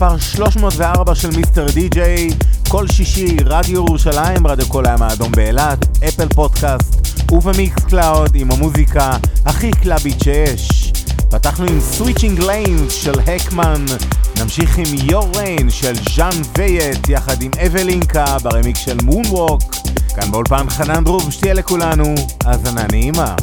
מספר 304 של Mister DJ, כל שישי, רדיו ירושלים, רדיו כל הים האדום באילת, Apple Podcast וב Mixcloud עם המוזיקה הכי קלאבית שיש. פתחנו עם Switching Lanes של הקמן, נמשיך עם Your Rain של ז'אן וייט יחד עם אבלינקה ברמיקס של מונווק. כאן באולפן חנן דרוב, שתהיה לכולנו האזנה נעימה.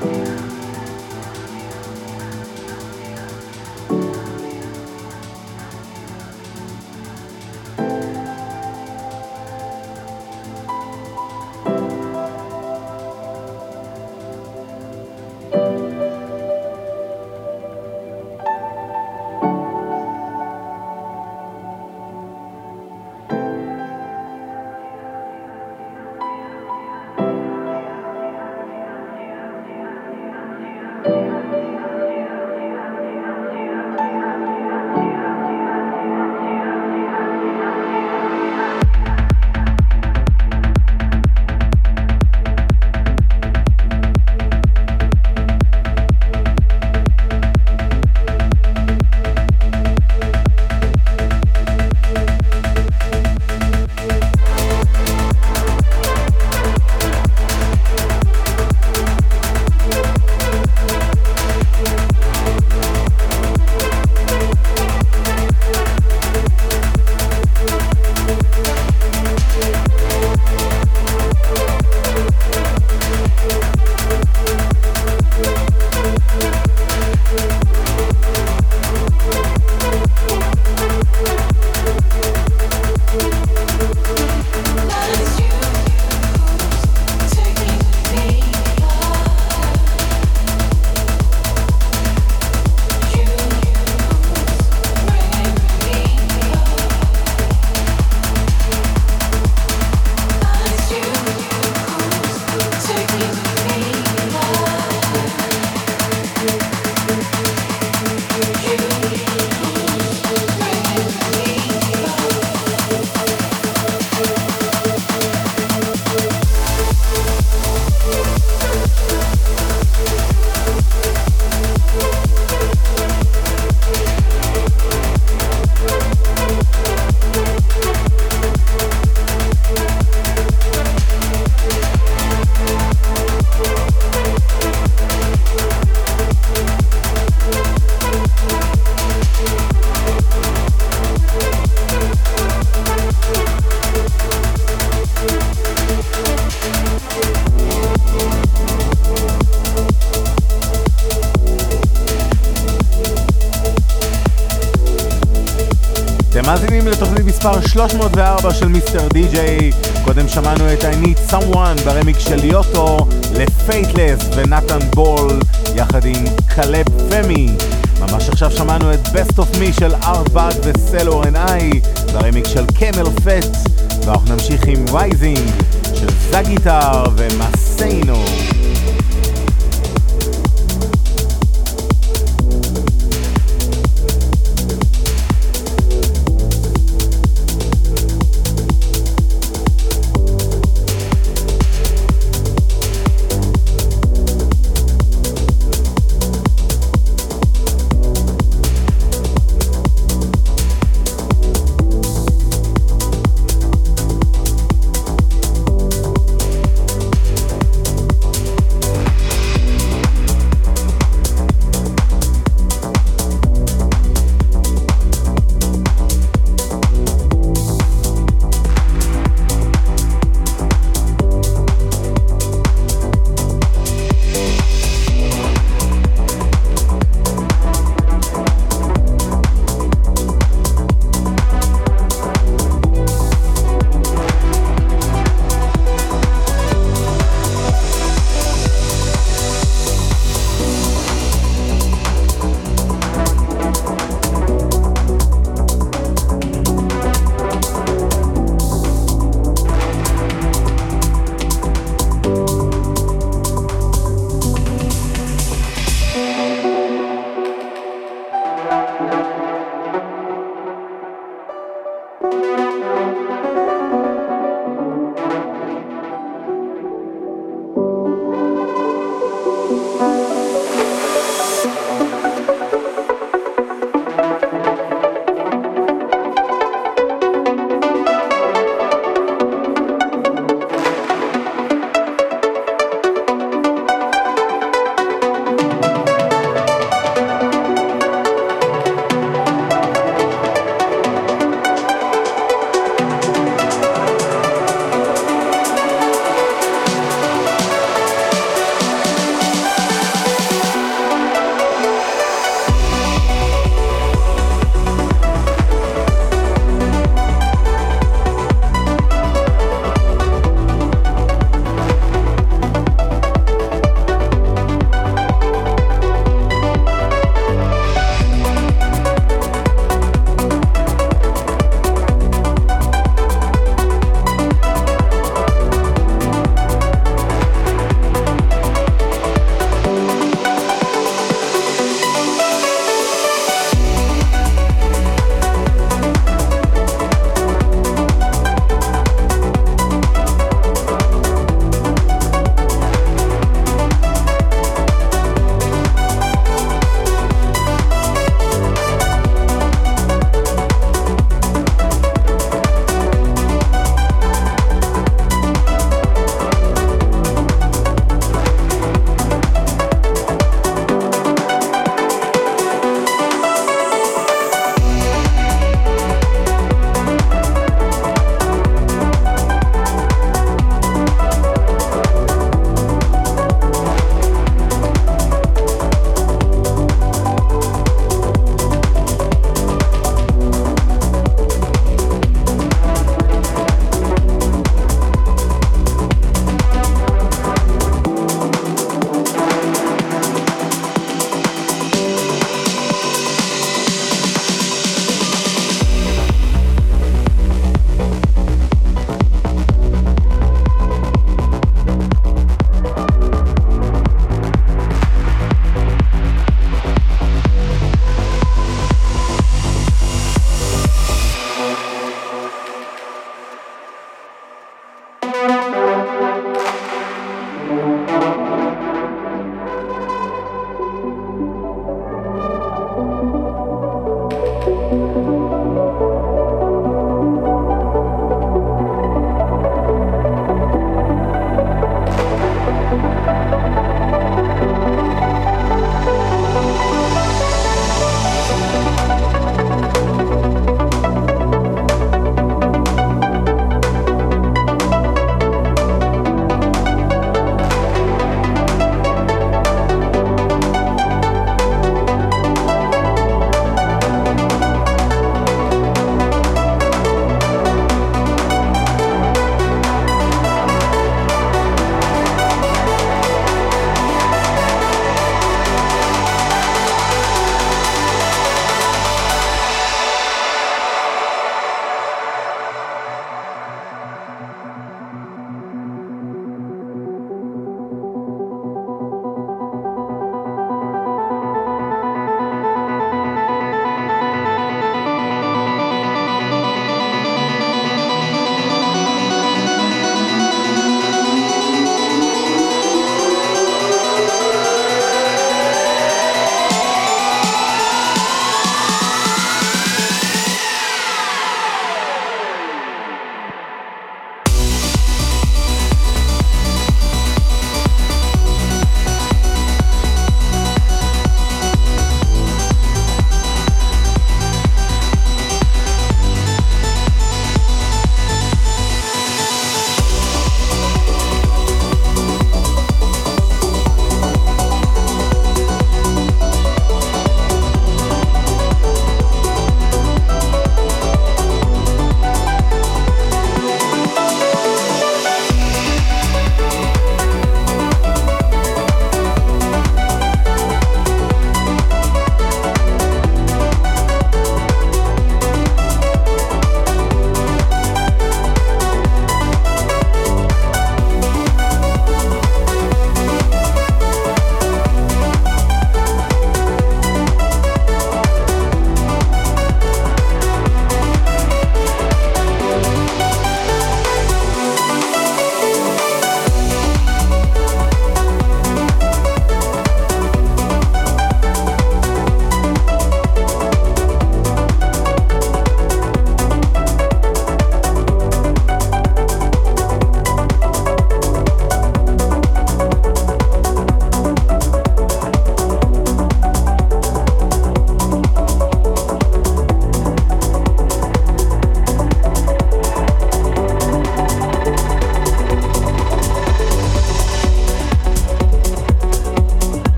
Bye. מספר 304 של Mister DJ. קודם שמענו את I Need Someone ברמיקס של Yotto ל Faithless ונתן בול יחד עם קלב פמי. ממש עכשיו שמענו את Best of Me של ארט וסלור אנד איי ברמיקס של CamelPhat ואנחנו נמשיך עם Rising של זגיטר ומסיינו.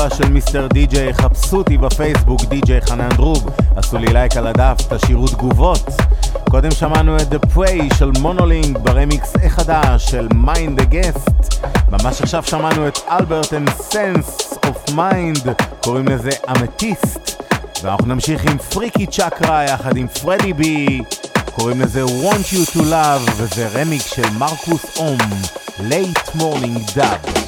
304 של Mister DJ, חפשו אותי בפייסבוק, די.ג'יי חנן דרוב, עשו לי לייק על הדף, תשאירו תגובות. קודם שמענו את The Prey של Monolink ברמיקס החדש של Mind Against. ממש עכשיו שמענו את אלברט and Sense of Mind, קוראים לזה אמתיסט. ואנחנו נמשיך עם פריקי צ'קרה יחד עם פרדי בי, קוראים לזה Want You to Love, וזה רמיקס של מרקוס אום, Late Morning Dub.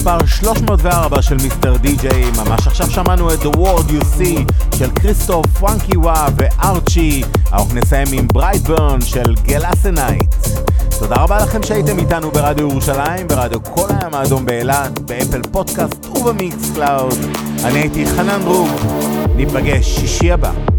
מספר 304 של Mister DJ. ממש עכשיו שמענו את The World You See של כריסטוף, פרנקי ואה וארצ'י. אנחנו נסיים עם Brightburn של גלאסנייט. תודה רבה לכם שהייתם איתנו ברדיו ירושלים, ברדיו כל הים האדום באילת, ב Apple Podcast וב Mixcloud. אני הייתי חנן דרוב, ניפגש שישי הבא.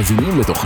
אתם מאזינים לתוכנית